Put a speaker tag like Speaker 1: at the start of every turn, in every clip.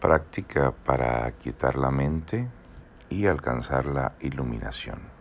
Speaker 1: Práctica para quitar la mente y alcanzar la iluminación.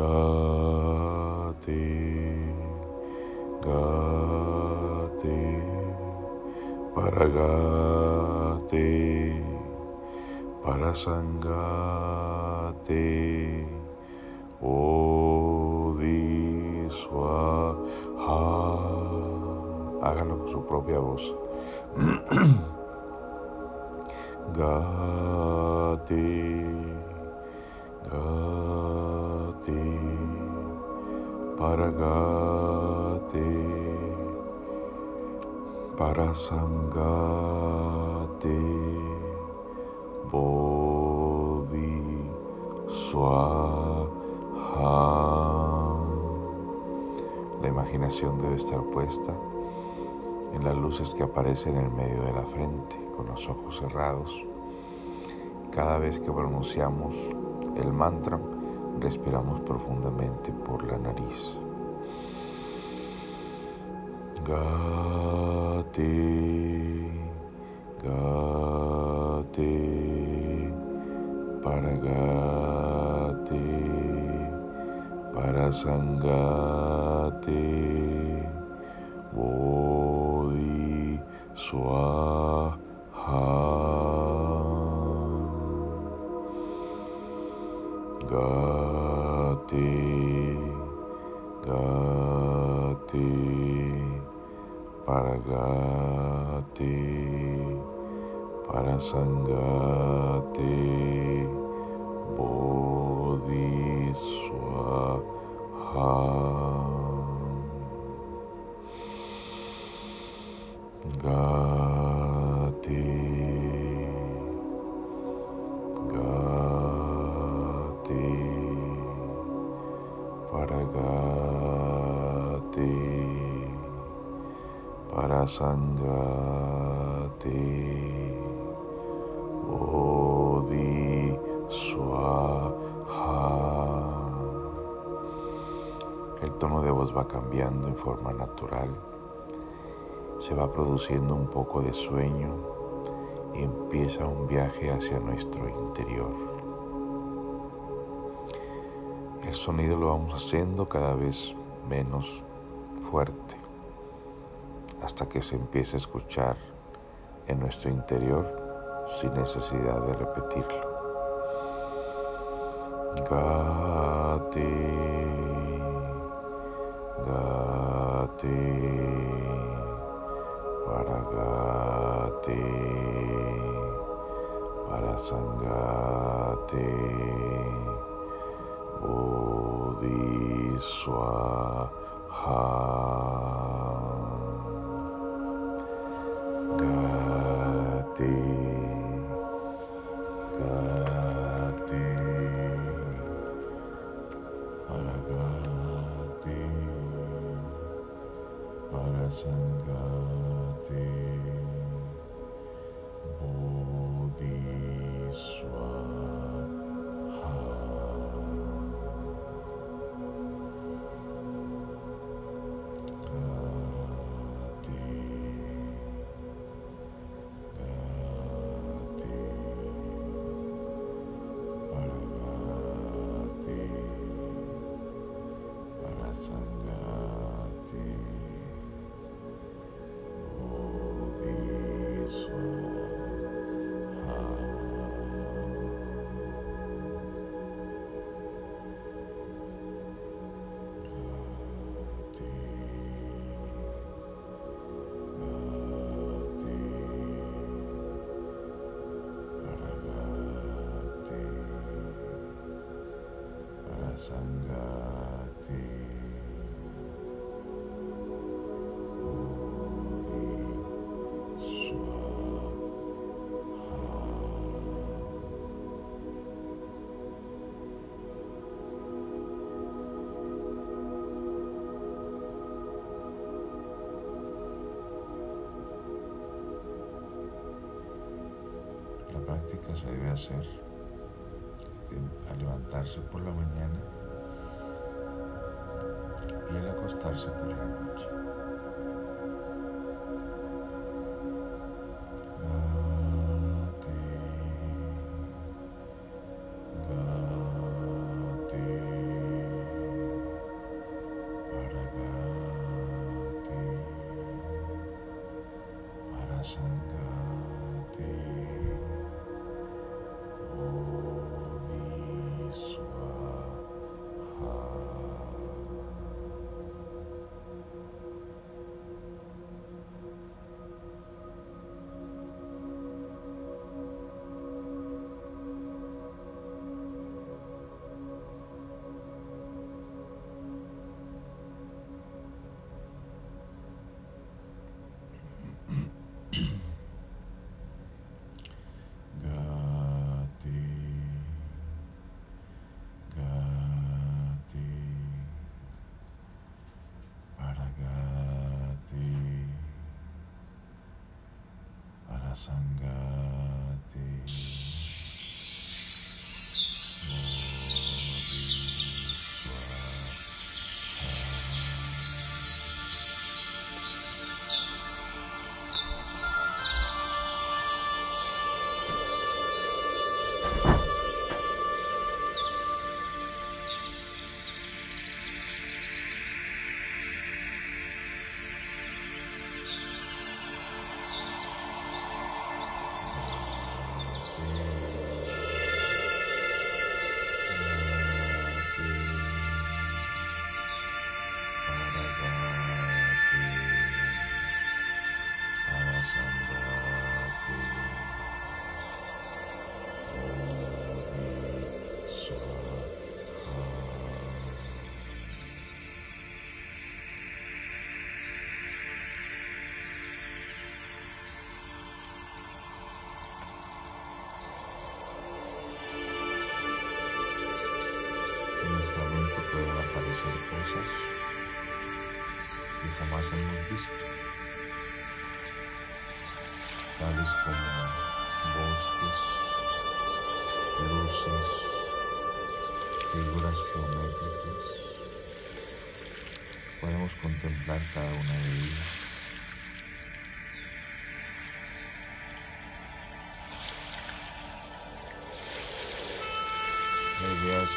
Speaker 1: Gate, gate, paragate, parasangate, odiswaha. Háganlo con su propia voz. Parasangate bodhi swaha la imaginación debe estar puesta en las luces que aparecen en el medio de la frente con los ojos cerrados cada vez que pronunciamos el mantra respiramos profundamente por la nariz. Paragati Parasangati Bodhiswaha Gati Parasangate Bodhi Swaha. El tono de voz va cambiando en forma natural. Se va produciendo un poco de sueño y empieza un viaje hacia nuestro interior. El sonido lo vamos haciendo cada vez menos fuerte hasta que se empiece a escuchar en nuestro interior sin necesidad de repetirlo. Gate, gate, para gate, para sangate, bodhiswaha. Y al acostarse por la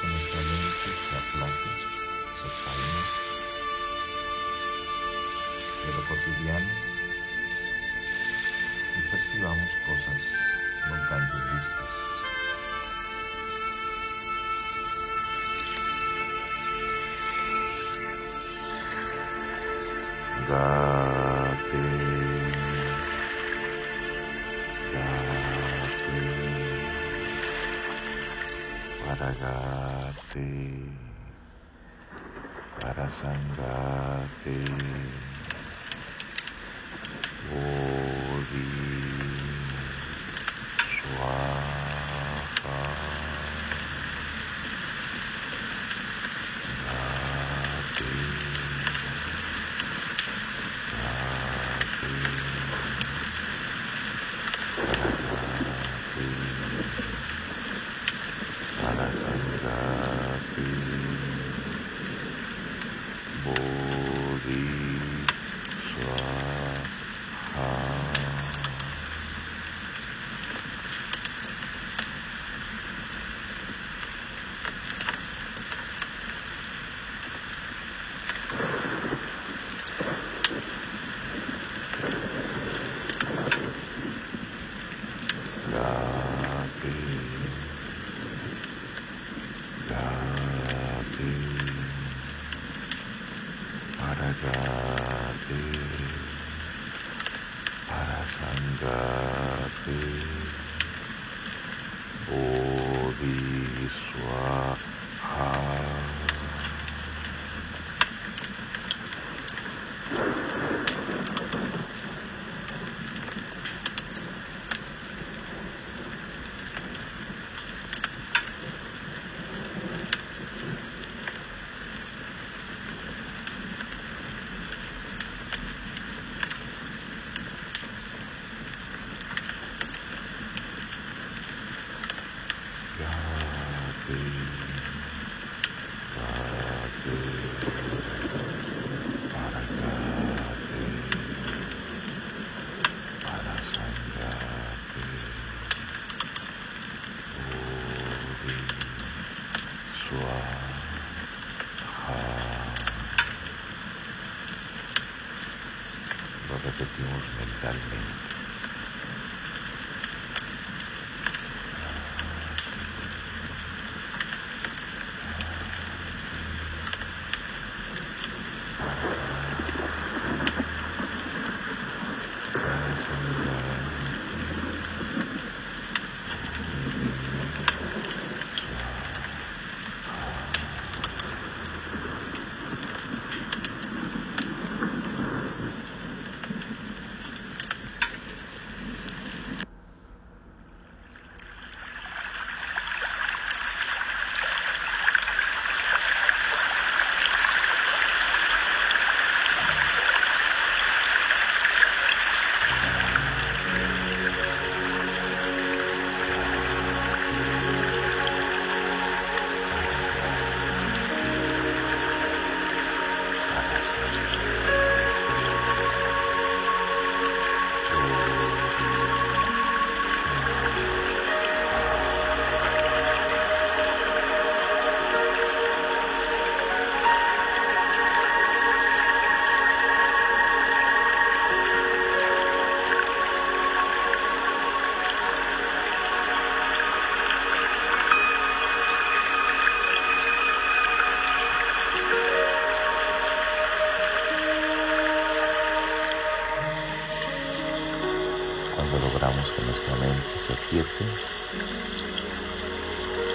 Speaker 1: que nuestra mente se aplaque de lo cotidiano y percibamos cosas nunca antes vistas. Date, paragate. Arasanggati Bodhi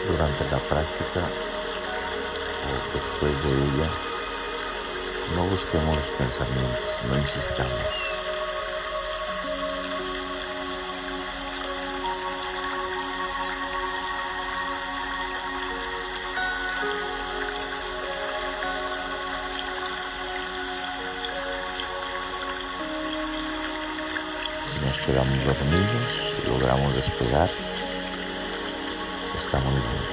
Speaker 1: durante la práctica o después de ella, no busquemos los pensamientos, no insistamos. Despegar, está muy bien.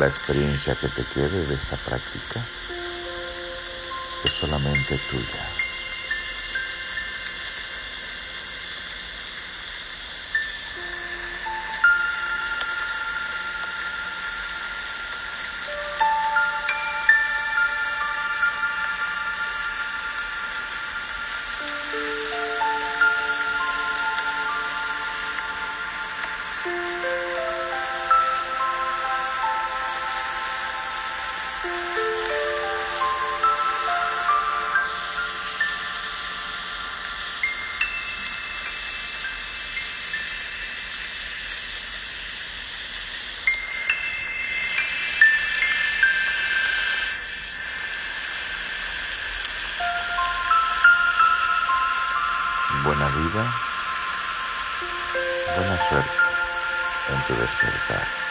Speaker 2: La experiencia que te quede de esta práctica es solamente tuya. Buena vida, buena suerte en tu despertar.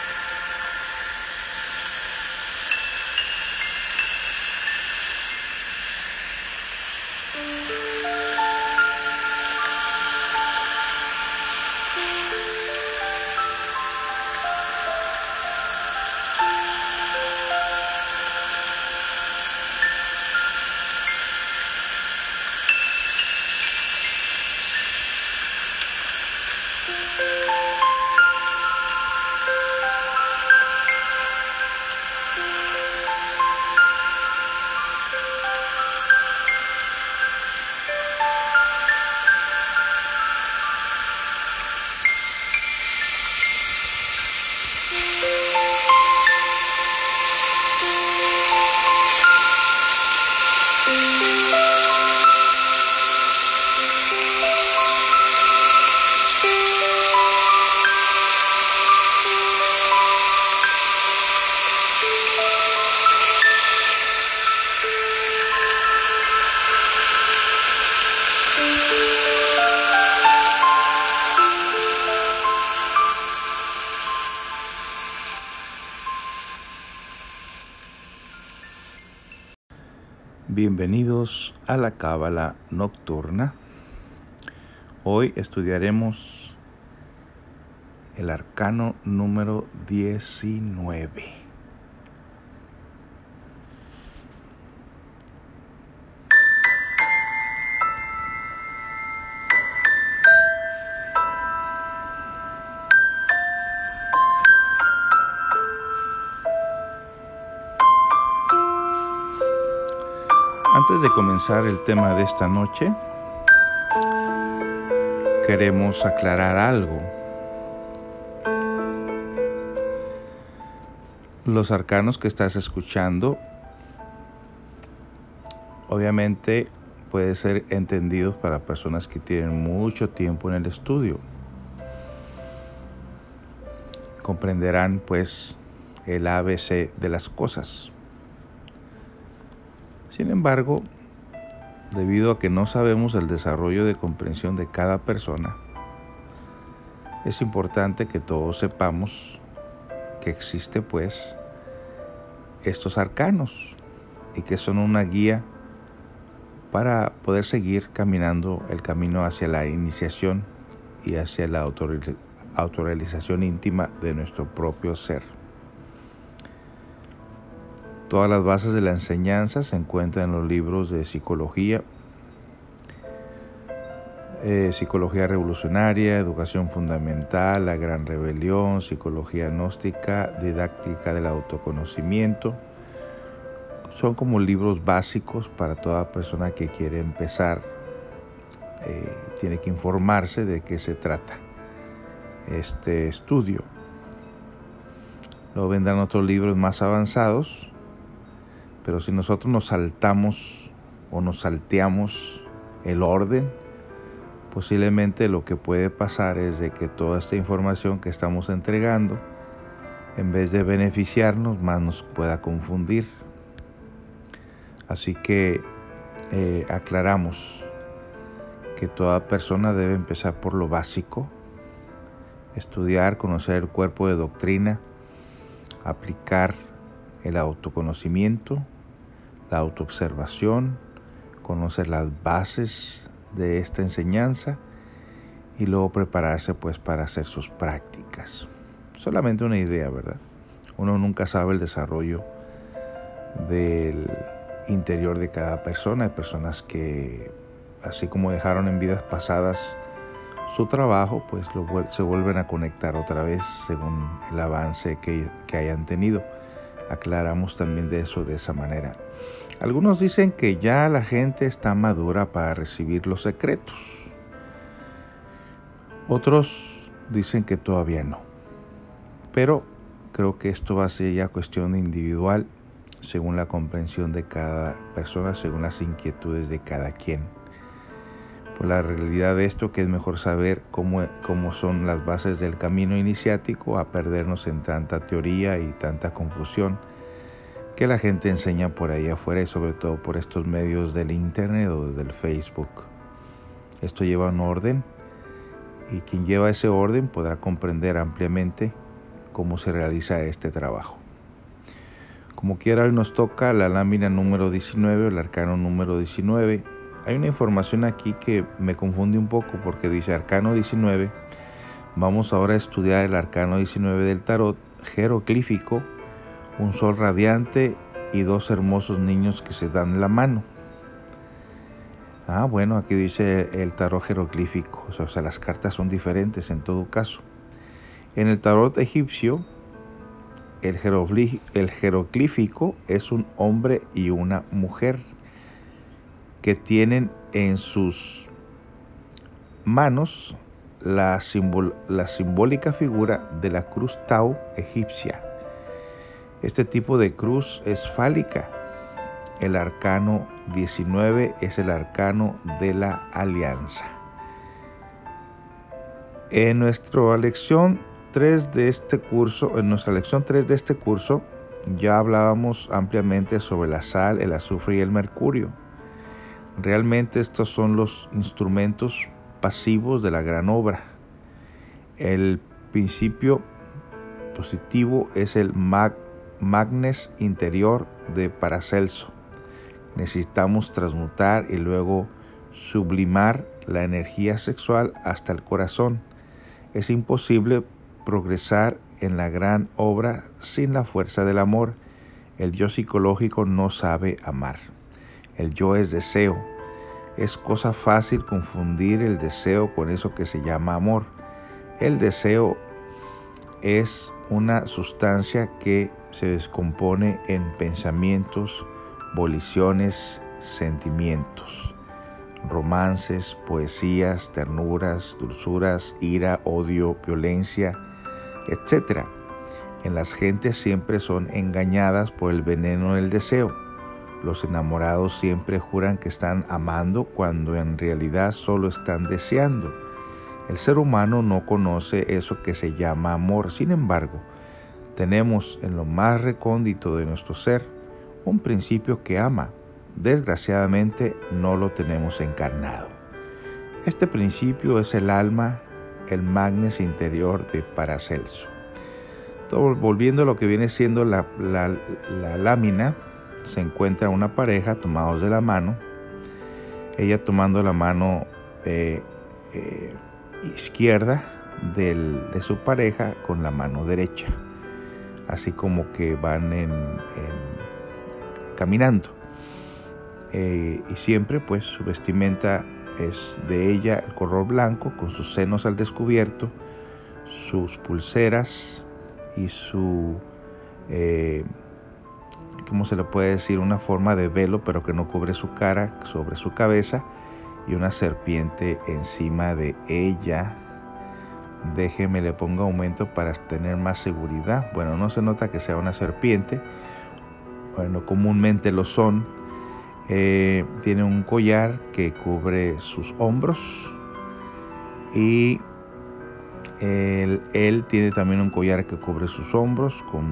Speaker 2: Bienvenidos a la Cábala Nocturna. Hoy estudiaremos el arcano número 19. Antes de comenzar el tema de esta noche, queremos aclarar algo. Los arcanos que estás escuchando, obviamente, pueden ser entendidos para personas que tienen mucho tiempo en el estudio. Comprenderán pues el ABC de las cosas. Sin embargo, debido a que no sabemos el desarrollo de comprensión de cada persona, es importante que todos sepamos que existe pues estos arcanos y que son una guía para poder seguir caminando el camino hacia la iniciación y hacia la autorrealización íntima de nuestro propio ser. Todas las bases de la enseñanza se encuentran en los libros de psicología, eh, psicología revolucionaria, educación fundamental, la gran rebelión, psicología gnóstica, didáctica del autoconocimiento. Son como libros básicos para toda persona que quiere empezar. Eh, tiene que informarse de qué se trata este estudio. Luego vendrán otros libros más avanzados pero si nosotros nos saltamos o nos salteamos el orden, posiblemente lo que puede pasar es de que toda esta información que estamos entregando, en vez de beneficiarnos, más nos pueda confundir. Así que eh, aclaramos que toda persona debe empezar por lo básico, estudiar, conocer el cuerpo de doctrina, aplicar el autoconocimiento, la autoobservación, conocer las bases de esta enseñanza y luego prepararse pues para hacer sus prácticas. Solamente una idea, ¿verdad?
Speaker 1: Uno nunca sabe el desarrollo del interior de cada persona. Hay personas que, así como dejaron en vidas pasadas su trabajo, pues se vuelven a conectar otra vez según el avance que, que hayan tenido. Aclaramos también de eso de esa manera. Algunos dicen que ya la gente está madura para recibir los secretos. Otros dicen que todavía no. Pero creo que esto va a ser ya cuestión individual según la comprensión de cada persona, según las inquietudes de cada quien. La realidad de esto que es mejor saber cómo, cómo son las bases del camino iniciático a perdernos en tanta teoría y tanta confusión que la gente enseña por ahí afuera y sobre todo por estos medios del internet o del Facebook. Esto lleva un orden y quien lleva ese orden podrá comprender ampliamente cómo se realiza este trabajo. Como quiera, hoy nos toca la lámina número 19, el arcano número 19. Hay una información aquí que me confunde un poco porque dice arcano 19. Vamos ahora a estudiar el arcano 19 del tarot jeroglífico, un sol radiante y dos hermosos niños que se dan la mano. Ah, bueno, aquí dice el tarot jeroglífico, o sea, las cartas son diferentes en todo caso. En el tarot egipcio, el, jeroglífico es un hombre y una mujer que tienen en sus manos la, simbólica figura de la cruz Tau egipcia. Este tipo de cruz es fálica. El arcano 19 es el arcano de la alianza. En nuestra lección 3 de este curso, en nuestra lección 3 de este curso, ya hablábamos ampliamente sobre la sal, el azufre y el mercurio. Realmente estos son los instrumentos pasivos de la gran obra. El principio positivo es el magnes interior de Paracelso. Necesitamos transmutar y luego sublimar la energía sexual hasta el corazón. Es imposible progresar en la gran obra sin la fuerza del amor. El yo psicológico no sabe amar. El yo es deseo. Es cosa fácil confundir el deseo con eso que se llama amor. El deseo es una sustancia que se descompone en pensamientos, voliciones, sentimientos, romances, poesías, ternuras, dulzuras, ira, odio, violencia, etc. En las gentes siempre son engañadas por el veneno del deseo. Los enamorados siempre juran que están amando cuando en realidad solo están deseando. El ser humano no conoce eso que se llama amor. Sin embargo, tenemos en lo más recóndito de nuestro ser un principio que ama. Desgraciadamente no lo tenemos encarnado. Este principio es el alma el magnes interior de Paracelso. volviendo a lo que viene siendo la, lámina, se encuentra una pareja tomados de la mano, ella tomando la mano eh, eh, izquierda de su pareja con la mano derecha, así como que van en, caminando. Eh, y siempre pues su vestimenta es de ella el color blanco con sus senos al descubierto, sus pulseras y su, ¿cómo se le puede decir? Una forma de velo pero que no cubre su cara sobre su cabeza y una serpiente encima de ella. Déjeme le pongo aumento para tener más seguridad. Bueno, no se nota que sea una serpiente. Bueno, comúnmente lo son eh, tiene un collar que cubre sus hombros y él, tiene también un collar que cubre sus hombros con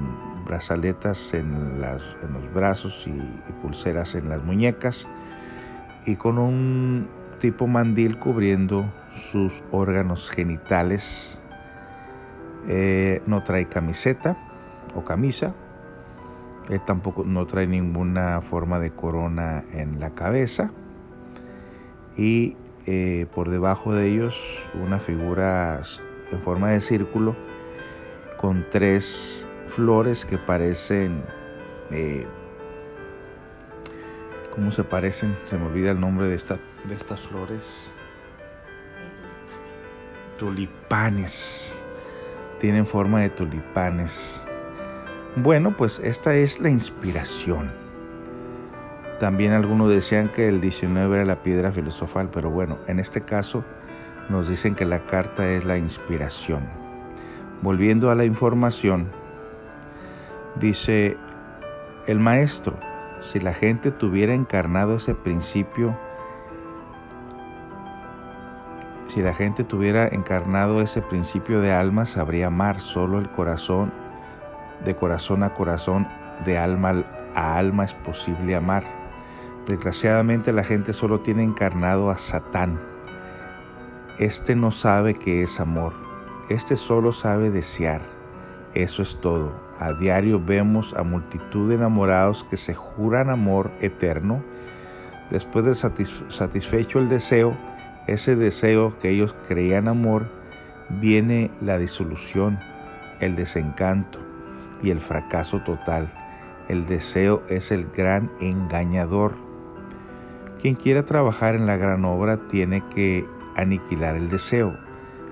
Speaker 1: brazaletas en, los brazos y, pulseras en las muñecas y con un tipo mandil cubriendo sus órganos genitales. Eh, no trae camiseta o camisa, él tampoco no trae ninguna forma de corona en la cabeza. Y eh, por debajo de ellos una figura en forma de círculo con tres flores que parecen... Eh, ¿Cómo se parecen? Se me olvida el nombre de, de estas flores. Tulipanes. Tienen forma de tulipanes. Bueno, pues esta es la inspiración. También algunos decían que el 19 era la piedra filosofal, pero bueno, en este caso nos dicen que la carta es la inspiración. Volviendo a la información, dice el maestro, si la gente tuviera encarnado ese principio, si la gente tuviera encarnado ese principio de alma, sabría amar solo el corazón, de corazón a corazón, de alma a alma es posible amar. Desgraciadamente la gente solo tiene encarnado a Satán. Este no sabe qué es amor. Este solo sabe desear. Eso es todo. A diario vemos a multitud de enamorados que se juran amor eterno. Después de satisfecho el deseo, ese deseo que ellos creían amor, viene la disolución, el desencanto y el fracaso total. El deseo es el gran engañador. Quien quiera trabajar en la gran obra tiene que aniquilar el deseo.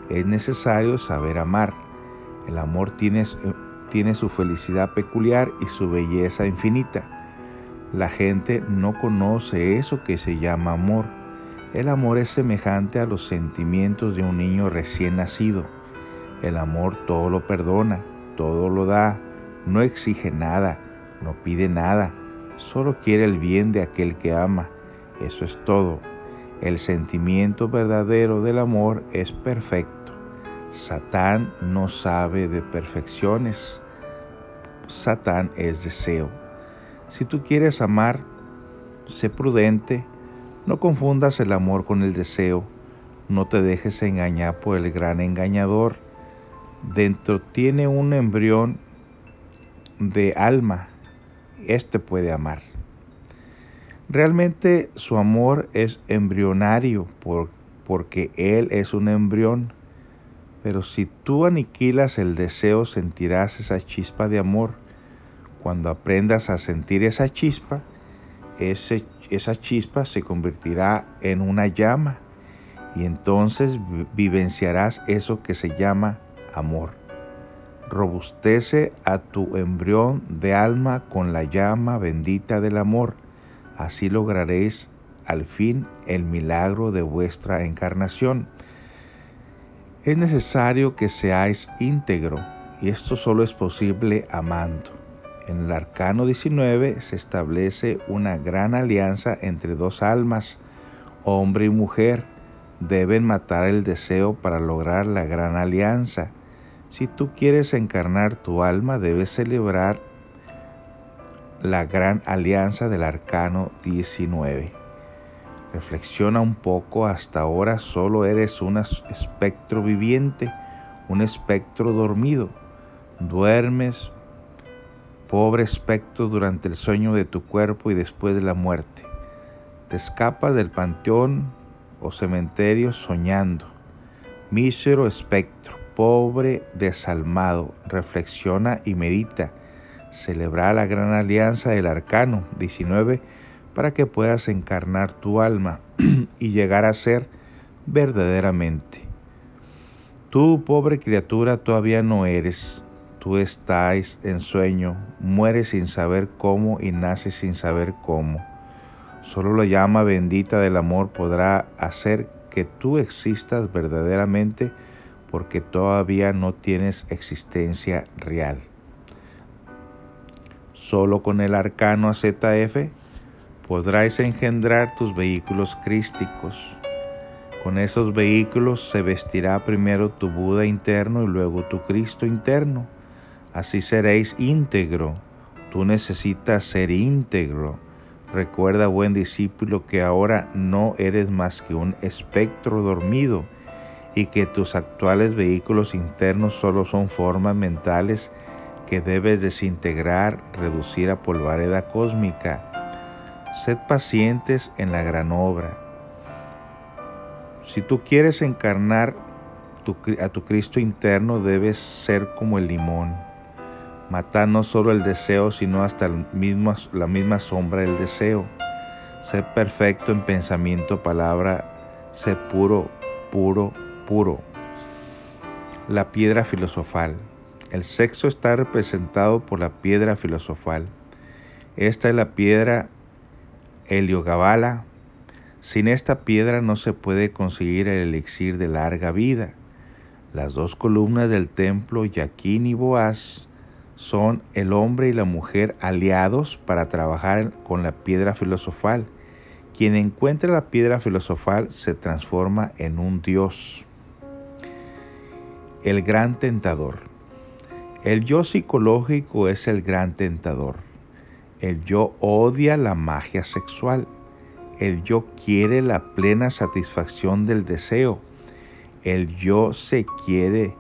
Speaker 1: Es necesario saber amar. El amor tiene, tiene su felicidad peculiar y su belleza infinita. La gente no conoce eso que se llama amor. El amor es semejante a los sentimientos de un niño recién nacido. El amor todo lo perdona, todo lo da, no exige nada, no pide nada, solo quiere el bien de aquel que ama. Eso es todo. El sentimiento verdadero del amor es perfecto. Satán no sabe de perfecciones. Satán es deseo. Si tú quieres amar, sé prudente, no confundas el amor con el deseo, no te dejes engañar por el gran engañador. Dentro tiene un embrión de alma, este puede amar. Realmente su amor es embrionario porque Él es un embrión. Pero si tú aniquilas el deseo sentirás esa chispa de amor. Cuando aprendas a sentir esa chispa, esa chispa se convertirá en una llama y entonces vivenciarás eso que se llama amor. Robustece a tu embrión de alma con la llama bendita del amor Así lograréis al fin el milagro de vuestra encarnación. Es necesario que seáis íntegro y esto solo es posible amando. En el arcano 19 se establece una gran alianza entre dos almas, hombre y mujer. Deben matar el deseo para lograr la gran alianza. Si tú quieres encarnar tu alma, debes celebrar la gran alianza del arcano 19. Reflexiona un poco, hasta ahora solo eres un espectro viviente, un espectro dormido. Duermes, pobre espectro, durante el sueño de tu cuerpo y después de la muerte. Te escapas del panteón o cementerio soñando. Mísero espectro, pobre desalmado, reflexiona y medita celebrar la gran alianza del arcano 19 para que puedas encarnar tu alma y llegar a ser verdaderamente. Tú, pobre criatura, todavía no eres. Tú estás en sueño, mueres sin saber cómo y naces sin saber cómo. Solo la llama bendita del amor podrá hacer que tú existas verdaderamente porque todavía no tienes existencia real. Solo con el arcano ZF podrás engendrar tus vehículos crísticos. Con esos vehículos se vestirá primero tu Buda interno y luego tu Cristo interno. Así seréis íntegro. Tú necesitas ser íntegro. Recuerda, buen discípulo, que ahora no eres más que un espectro dormido y que tus actuales vehículos internos solo son formas mentales que debes desintegrar, reducir a polvareda cósmica. Sed pacientes en la gran obra. Si tú quieres encarnar a tu Cristo interno, debes ser como el limón. Matar no solo el deseo, sino hasta la misma sombra del deseo. Ser perfecto en pensamiento, palabra, ser puro, puro, puro. La piedra filosofal. El sexo está representado por la piedra filosofal. Esta es la piedra Heliogabala. Sin esta piedra no se puede conseguir el elixir de larga vida. Las dos columnas del templo Yaquín y Boaz son el hombre y la mujer aliados para trabajar con la piedra filosofal. Quien encuentra la piedra filosofal se transforma en un dios. El gran tentador. El yo psicológico es el gran tentador. El yo odia la magia sexual. El yo quiere la plena satisfacción del deseo. El yo se quiere.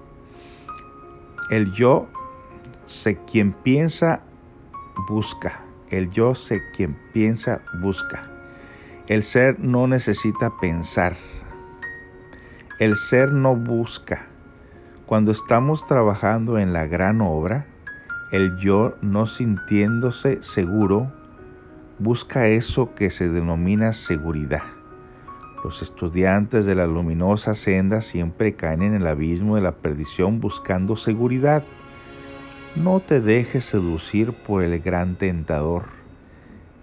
Speaker 1: El yo sé quien piensa, busca. El yo sé quien piensa, busca. El ser no necesita pensar. El ser no busca. Cuando estamos trabajando en la gran obra, el yo no sintiéndose seguro, busca eso que se denomina seguridad. Los estudiantes de la luminosa senda siempre caen en el abismo de la perdición buscando seguridad. No te dejes seducir por el gran tentador.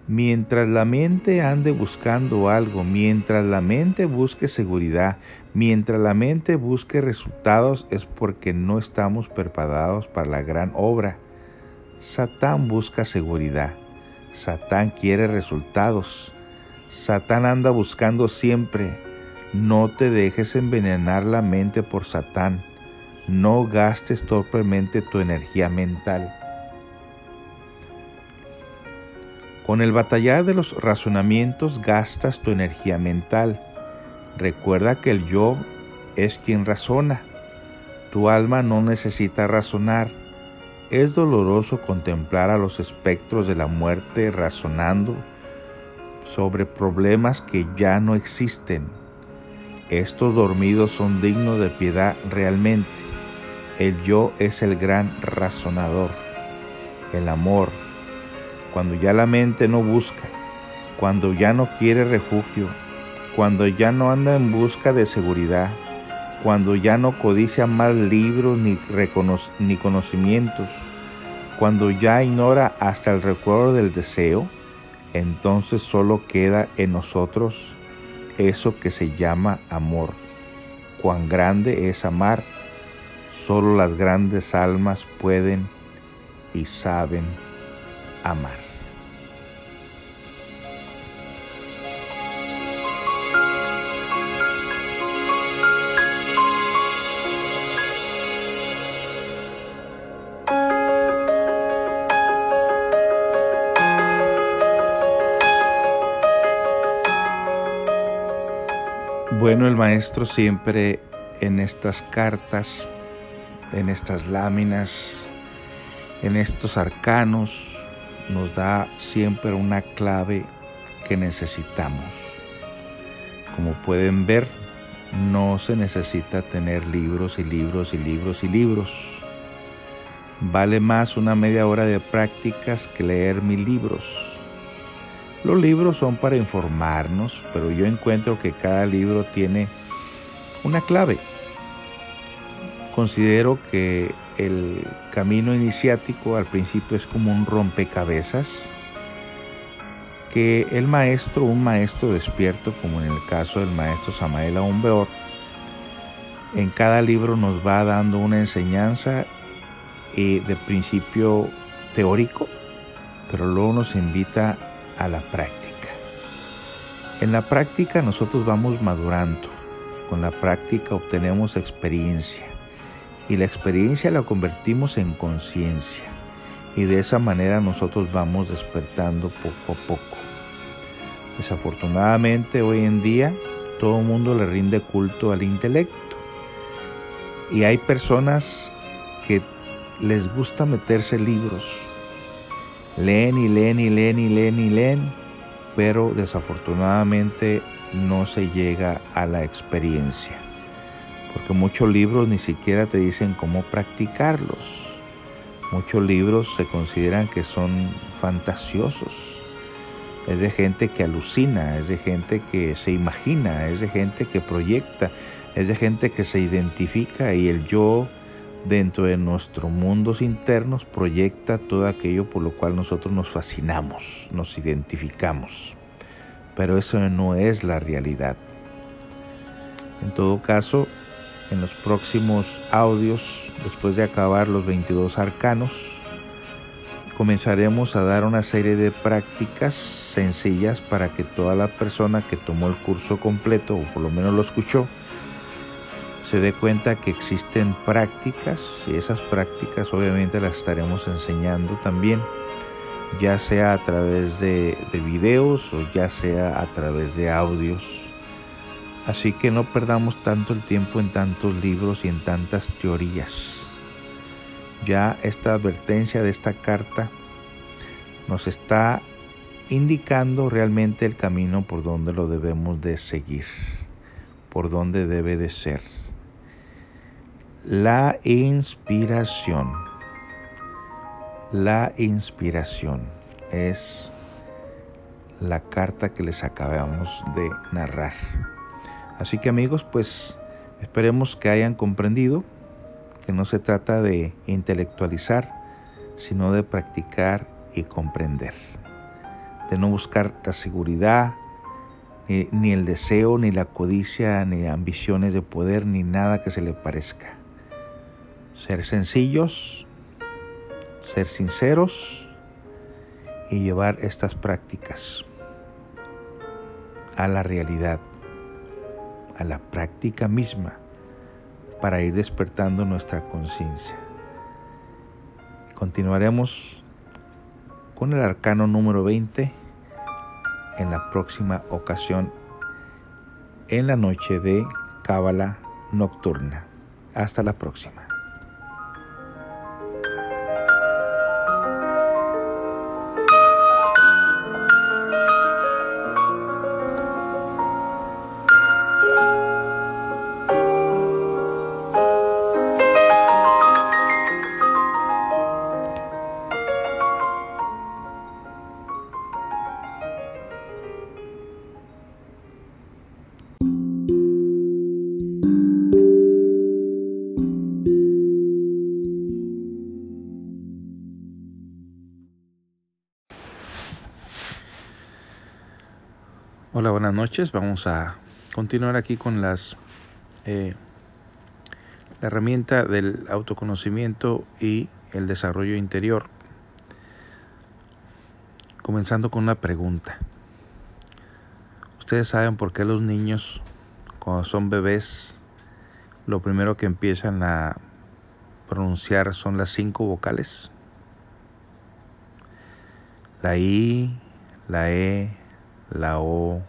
Speaker 1: Mientras la mente ande buscando algo, mientras la mente busque seguridad, mientras la mente busque resultados, es porque no estamos preparados para la gran obra. Satán busca seguridad. Satán quiere resultados. Satán anda buscando siempre. No te dejes envenenar la mente por Satán. No gastes torpemente tu energía mental. Con el batallar de los razonamientos gastas tu energía mental. Recuerda que el yo es quien razona. Tu alma no necesita razonar. Es doloroso contemplar a los espectros de la muerte razonando sobre problemas que ya no existen. Estos dormidos son dignos de piedad realmente. El yo es el gran razonador, el amor. Cuando ya la mente no busca, cuando ya no quiere refugio, cuando ya no anda en busca de seguridad, cuando ya no codicia más libros ni, ni conocimientos, cuando ya ignora hasta el recuerdo del deseo, entonces solo queda en nosotros eso que se llama amor. Cuán grande es amar Solo las grandes almas pueden y saben amar. Maestro siempre en estas cartas en estas láminas, en estos arcanos, nos da siempre una clave que necesitamos. Como pueden ver, no se necesita tener libros y libros y libros y libros. Vale más una media hora de prácticas que leer mil libros. Los libros son para informarnos, pero yo encuentro que cada libro tiene una clave. Considero que el camino iniciático al principio es como un rompecabezas que el maestro, un maestro despierto, como en el caso del maestro Samael Aumbeor, en cada libro nos va dando una enseñanza eh, de principio teórico, pero luego nos invita a la práctica. En la práctica nosotros vamos madurando, con la práctica obtenemos experiencia. Y la experiencia la convertimos en conciencia. Y de esa manera nosotros vamos despertando poco a poco. Desafortunadamente hoy en día todo el mundo le rinde culto al intelecto. Y hay personas que les gusta meterse libros, leen y leen y leen y leen y leen, pero desafortunadamente no se llega a la experiencia porque muchos libros ni siquiera te dicen cómo practicarlos. Muchos libros se consideran que son fantasiosos. Es de gente que alucina, es de gente que se imagina, es de gente que proyecta, es de gente que se identifica y el yo dentro de nuestros mundos internos proyecta todo aquello por lo cual nosotros nos fascinamos, nos identificamos. Pero eso no es la realidad. En todo caso, en los próximos audios, después de acabar los 22 arcanos, comenzaremos a dar una serie de prácticas sencillas para que toda la persona que tomó el curso completo, o por lo menos lo escuchó, se dé cuenta que existen prácticas y esas prácticas obviamente las estaremos enseñando también, ya sea a través de, de videos o ya sea a través de audios Así que no perdamos tanto el tiempo en tantos libros y en tantas teorías. Ya esta advertencia de esta carta nos está indicando realmente el camino por donde lo debemos de seguir, por donde debe de ser. La inspiración. La inspiración es la carta que les acabamos de narrar. Así que amigos, pues esperemos que hayan comprendido que no se trata de intelectualizar, sino de practicar y comprender. De no buscar la seguridad, ni, el deseo, ni la codicia, ni ambiciones de poder, ni nada que se le parezca. Ser sencillos, ser sinceros y llevar estas prácticas a la realidad a la práctica misma para ir despertando nuestra conciencia. Continuaremos con el arcano número 20 en la próxima ocasión en la noche de Cábala Nocturna. Hasta la próxima. Noches. Vamos a continuar aquí con las eh, la herramienta del autoconocimiento y el desarrollo interior. Comenzando con una pregunta. ¿Ustedes saben por qué los niños, cuando son bebés, lo primero que empiezan a pronunciar son las cinco vocales? La I, la E, la O,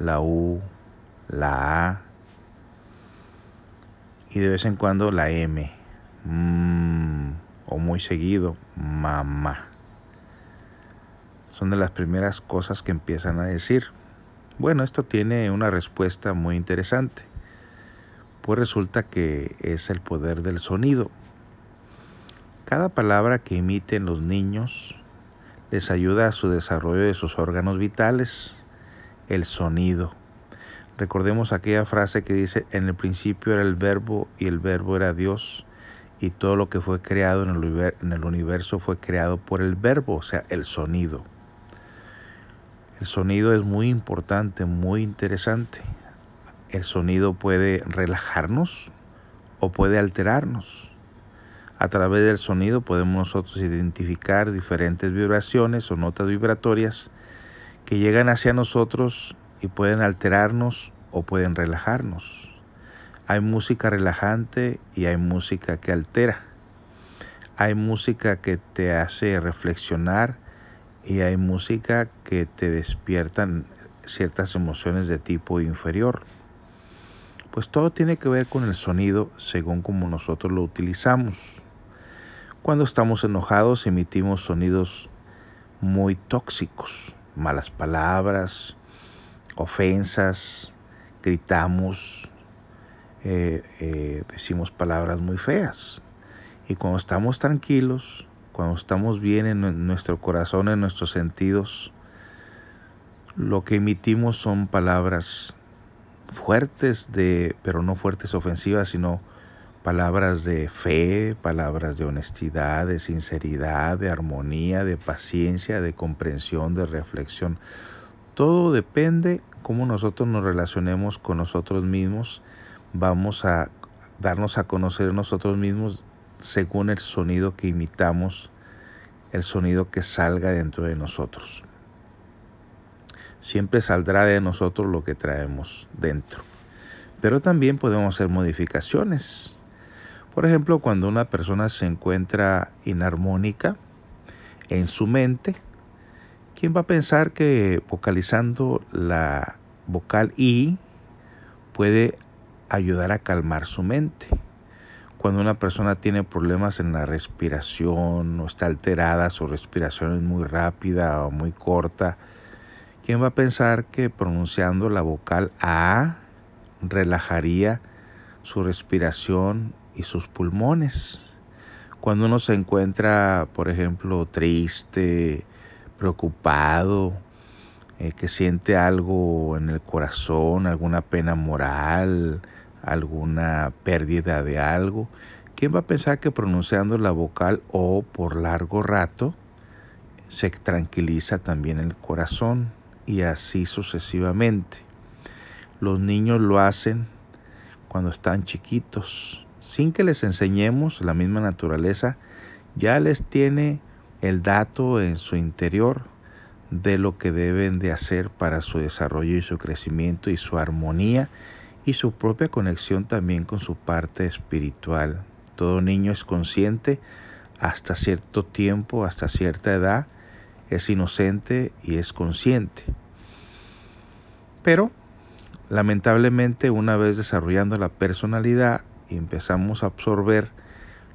Speaker 1: la U, la A y de vez en cuando la M. Mm, o muy seguido, mamá. Son de las primeras cosas que empiezan a decir. Bueno, esto tiene una respuesta muy interesante. Pues resulta que es el poder del sonido. Cada palabra que emiten los niños les ayuda a su desarrollo de sus órganos vitales, el sonido. Recordemos aquella frase que dice, en el principio era el verbo y el verbo era Dios y todo lo que fue creado en el, universo fue creado por el verbo, o sea, el sonido. El sonido es muy importante, muy interesante. El sonido puede relajarnos o puede alterarnos. A través del sonido podemos nosotros identificar diferentes vibraciones o notas vibratorias que llegan hacia nosotros y pueden alterarnos o pueden relajarnos. Hay música relajante y hay música que altera. Hay música que te hace reflexionar y hay música que te despiertan ciertas emociones de tipo inferior. Pues todo tiene que ver con el sonido según como nosotros lo utilizamos. Cuando estamos enojados emitimos sonidos muy tóxicos, malas palabras, ofensas, gritamos, eh, eh, decimos palabras muy feas. Y cuando estamos tranquilos, cuando estamos bien en nuestro corazón, en nuestros sentidos, lo que emitimos son palabras fuertes de, pero no fuertes ofensivas, sino palabras de fe, palabras de honestidad, de sinceridad, de armonía, de paciencia, de comprensión, de reflexión. Todo depende cómo nosotros nos relacionemos con nosotros mismos. Vamos a darnos a conocer nosotros mismos según el sonido que imitamos, el sonido que salga dentro de nosotros. Siempre saldrá de nosotros lo que traemos dentro. Pero también podemos hacer modificaciones. Por ejemplo, cuando una persona se encuentra inarmónica en su mente, ¿quién va a pensar que vocalizando la vocal I puede ayudar a calmar su mente? Cuando una persona tiene problemas en la respiración o está alterada, su respiración es muy rápida o muy corta, ¿quién va a pensar que pronunciando la vocal A relajaría su respiración y sus pulmones. Cuando uno se encuentra, por ejemplo, triste, preocupado, eh, que siente algo en el corazón, alguna pena moral, alguna pérdida de algo, ¿quién va a pensar que pronunciando la vocal O por largo rato se tranquiliza también el corazón y así sucesivamente? Los niños lo hacen cuando están chiquitos, sin que les enseñemos la misma naturaleza, ya les tiene el dato en su interior de lo que deben de hacer para su desarrollo y su crecimiento y su armonía y su propia conexión también con su parte espiritual. Todo niño es consciente hasta cierto tiempo, hasta cierta edad, es inocente y es consciente. Pero lamentablemente una vez desarrollando la personalidad y empezamos a absorber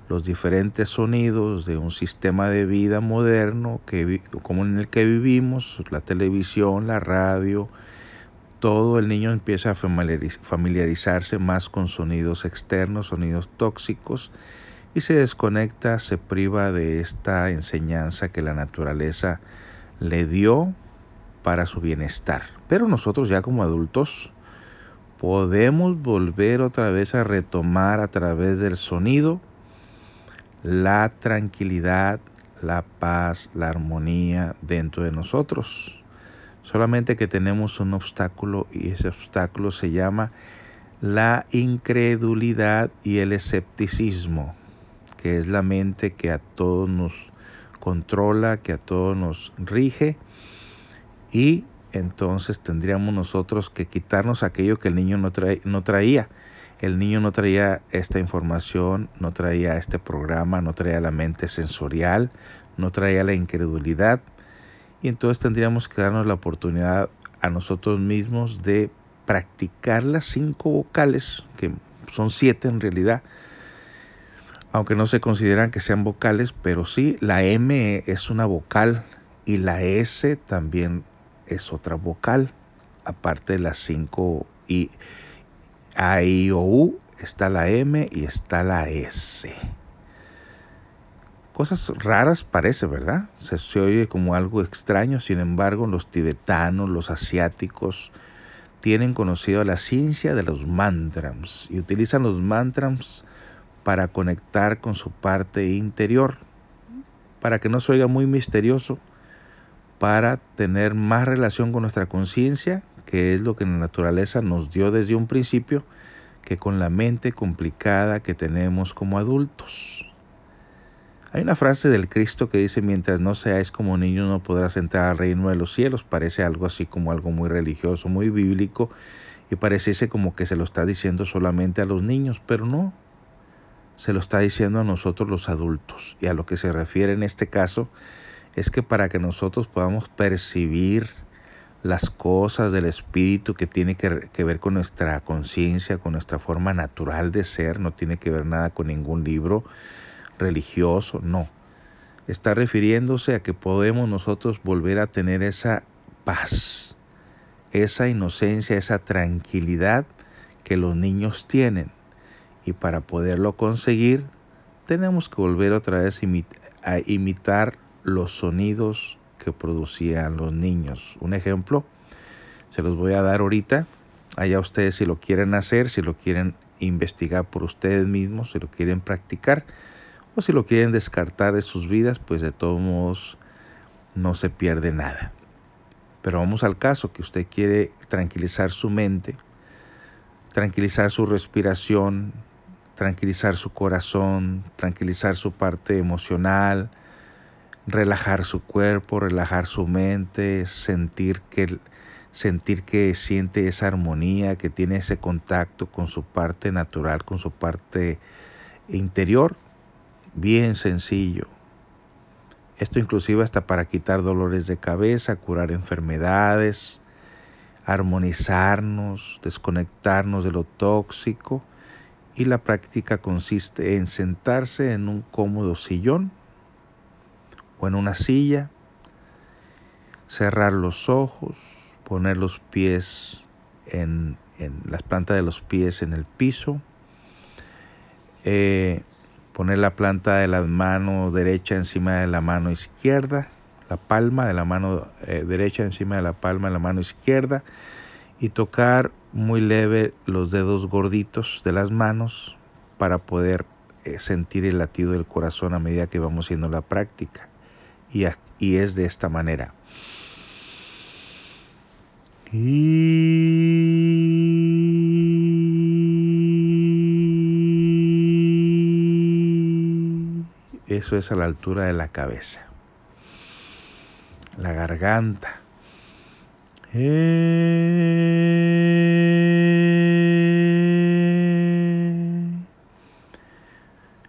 Speaker 1: los diferentes sonidos de un sistema de vida moderno que, como en el que vivimos, la televisión, la radio, todo el niño empieza a familiarizarse más con sonidos externos, sonidos tóxicos, y se desconecta, se priva de esta enseñanza que la naturaleza le dio para su bienestar. Pero nosotros ya como adultos podemos volver otra vez a retomar a través del sonido la tranquilidad, la paz, la armonía dentro de nosotros. Solamente que tenemos un obstáculo y ese obstáculo se llama la incredulidad y el escepticismo, que es la mente que a todos nos controla, que a todos nos rige y entonces tendríamos nosotros que quitarnos aquello que el niño no, no traía. El niño no traía esta información, no traía este programa, no traía la mente sensorial, no traía la incredulidad. Y entonces tendríamos que darnos la oportunidad a nosotros mismos de practicar las cinco vocales, que son siete en realidad, aunque no se consideran que sean vocales, pero sí, la M es una vocal y la S también es otra vocal, aparte de las cinco y A, I, O, U, está la M y está la S. Cosas raras parece, ¿verdad? Se, se oye como algo extraño, sin embargo los tibetanos, los asiáticos, tienen conocido la ciencia de los mantras y utilizan los mantras para conectar con su parte interior, para que no se oiga muy misterioso, para tener más relación con nuestra conciencia, que es lo que la naturaleza nos dio desde un principio, que con la mente complicada que tenemos como adultos. Hay una frase del Cristo que dice, mientras no seáis como niños no podrás entrar al reino de los cielos. Parece algo así como algo muy religioso, muy bíblico, y pareciese como que se lo está diciendo solamente a los niños, pero no, se lo está diciendo a nosotros los adultos. Y a lo que se refiere en este caso es que para que nosotros podamos percibir las cosas del espíritu que tiene que, ver con nuestra conciencia, con nuestra forma natural de ser, no tiene que ver nada con ningún libro religioso, no. Está refiriéndose a que podemos nosotros volver a tener esa paz, esa inocencia, esa tranquilidad que los niños tienen. Y para poderlo conseguir tenemos que volver otra vez a imitar los sonidos que producían los niños. Un ejemplo, se los voy a dar ahorita. Allá ustedes si lo quieren hacer, si lo quieren investigar por ustedes mismos, si lo quieren practicar o si lo quieren descartar de sus vidas, pues de todos modos no se pierde nada. Pero vamos al caso que usted quiere tranquilizar su mente, tranquilizar su respiración, tranquilizar su corazón, tranquilizar su parte emocional, relajar su cuerpo, relajar su mente, sentir que sentir que siente esa armonía, que tiene ese contacto con su parte natural, con su parte interior, bien sencillo. Esto inclusive hasta para quitar dolores de cabeza, curar enfermedades, armonizarnos, desconectarnos de lo tóxico y la práctica consiste en sentarse en un cómodo sillón o en una silla, cerrar los ojos, poner los pies en, las plantas de los pies en el piso, eh, poner la planta de la mano derecha encima de la mano izquierda, la palma de la mano eh, derecha encima de la palma de la mano izquierda y tocar muy leve los dedos gorditos de las manos para poder eh, sentir el latido del corazón a medida que vamos haciendo la práctica. Y, es de esta manera. Eso es a la altura de la cabeza. La garganta.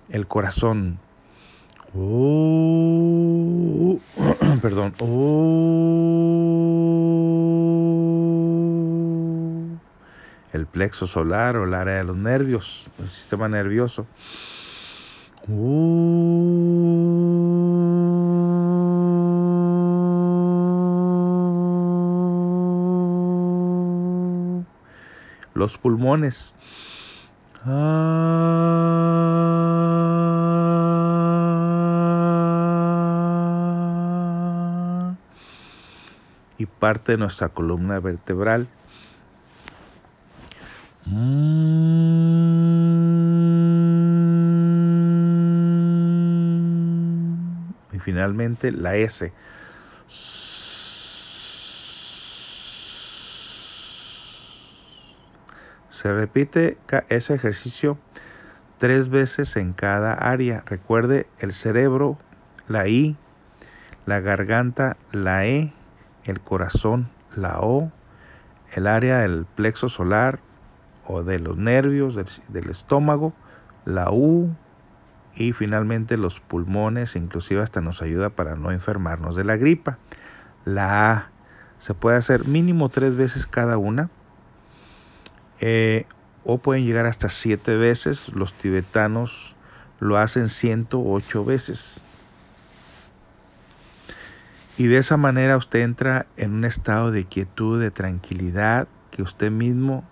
Speaker 1: El corazón. Perdón. el plexo solar o el área de los nervios, el sistema nervioso. los pulmones. y parte de nuestra columna vertebral. Y finalmente la S. Se repite ese ejercicio tres veces en cada área. Recuerde el cerebro, la I, la garganta, la E, el corazón, la O, el área del plexo solar o de los nervios, del, estómago, la U y finalmente los pulmones, inclusive hasta nos ayuda para no enfermarnos de la gripa. La A se puede hacer mínimo tres veces cada una eh, o pueden llegar hasta siete veces. Los tibetanos lo hacen 108 veces. Y de esa manera usted entra en un estado de quietud, de tranquilidad, que usted mismo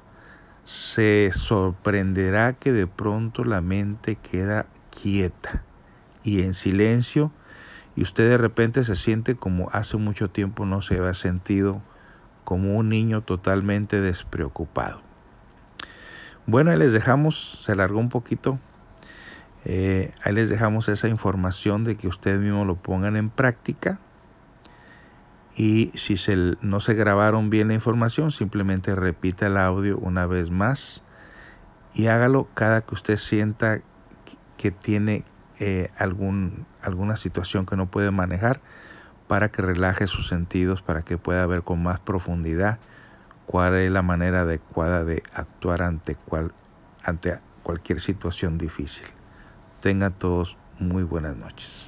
Speaker 1: se sorprenderá que de pronto la mente queda quieta y en silencio y usted de repente se siente como hace mucho tiempo no se había sentido como un niño totalmente despreocupado. Bueno, ahí les dejamos, se alargó un poquito. Eh, ahí les dejamos esa información de que ustedes mismos lo pongan en práctica. Y si se, no se grabaron bien la información, simplemente repita el audio una vez más y hágalo cada que usted sienta que tiene eh, algún, alguna situación que no puede manejar para que relaje sus sentidos, para que pueda ver con más profundidad cuál es la manera adecuada de actuar ante, ante cualquier situación difícil. Tengan todos muy buenas noches.